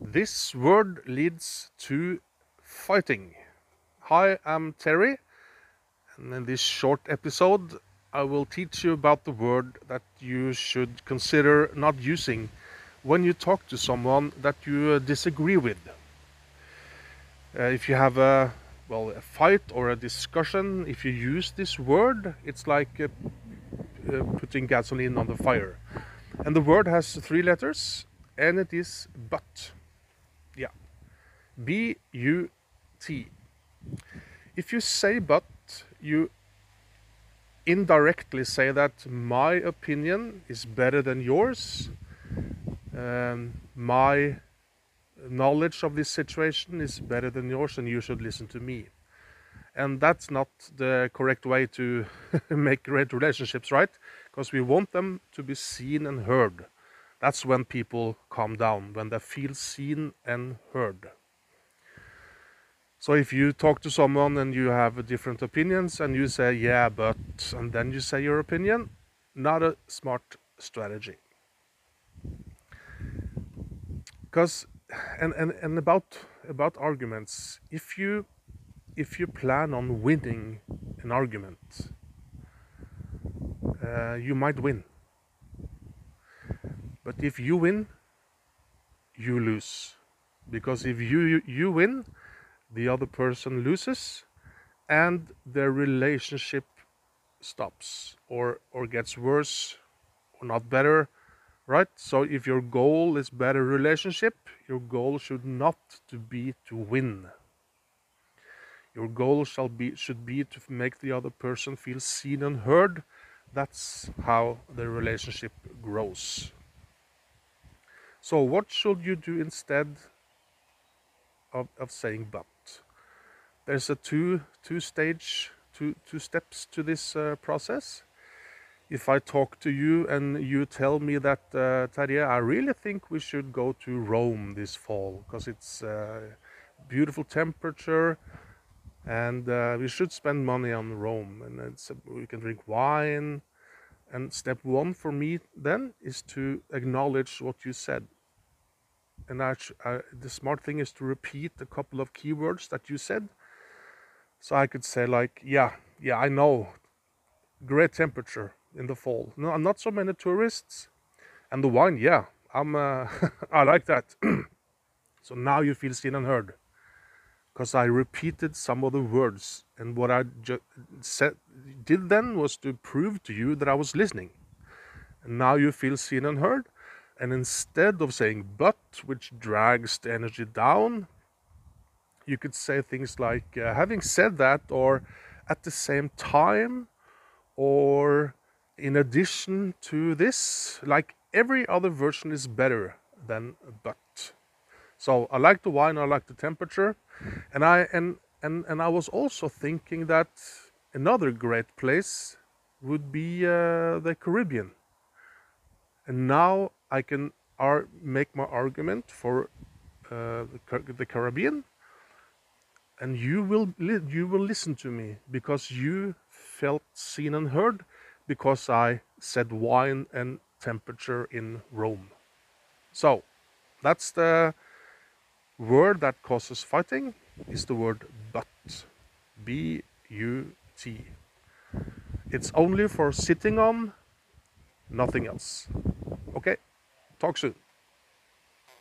This word leads to fighting. Hi, I'm Terry, and in this short episode, I will teach you about the word that you should consider not using when you talk to someone that you disagree with. Uh, if you have a well a fight or a discussion, if you use this word, it's like uh, uh, putting gasoline on the fire. And the word has three letters, and it is but. Yeah, B U T. If you say but, you indirectly say that my opinion is better than yours. Um, my knowledge of this situation is better than yours, and you should listen to me. And that's not the correct way to make great relationships, right? Because we want them to be seen and heard. That's when people calm down, when they feel seen and heard. So if you talk to someone and you have different opinions and you say, yeah, but, and then you say your opinion, not a smart strategy. Because, and, and, and about, about arguments, if you, if you plan on winning an argument, uh, you might win. But if you win, you lose. Because if you, you win, the other person loses and their relationship stops or or gets worse or not better right? So if your goal is better relationship your goal should not to be to win. Your goal shall be should be to make the other person feel seen and heard. That's how the relationship grows so what should you do instead of, of saying but? There's a two two stage two two steps to this uh, process. If i talk to you and you tell me that uh, i really think we should go to rome this fall because it's uh, beautiful temperature and uh, we should spend money on rome and it's, we can drink wine. And step one for me then is to acknowledge what you said and I, I, the smart thing is to repeat a couple of keywords that you said so I could say like, yeah, yeah, I know, great temperature in the fall. No, not so many tourists, and the wine, yeah, I'm, uh, I like that. so now you feel seen and heard, because I repeated some of the words, and what I just said did then was to prove to you that I was listening. And now you feel seen and heard, and instead of saying but, which drags the energy down, you could say things like uh, having said that or at the same time or in addition to this like every other version is better than but. So i like the wine i like the temperature. And i and and, and i was also thinking that another great place would be uh, the caribbean. And now i can ar- make my argument for uh, the, the caribbean and you will you will listen to me because you felt seen and heard because I said wine and temperature in Rome. So that's the word that causes fighting is the word but. B U T. It's only for sitting on, nothing else. Talk soon.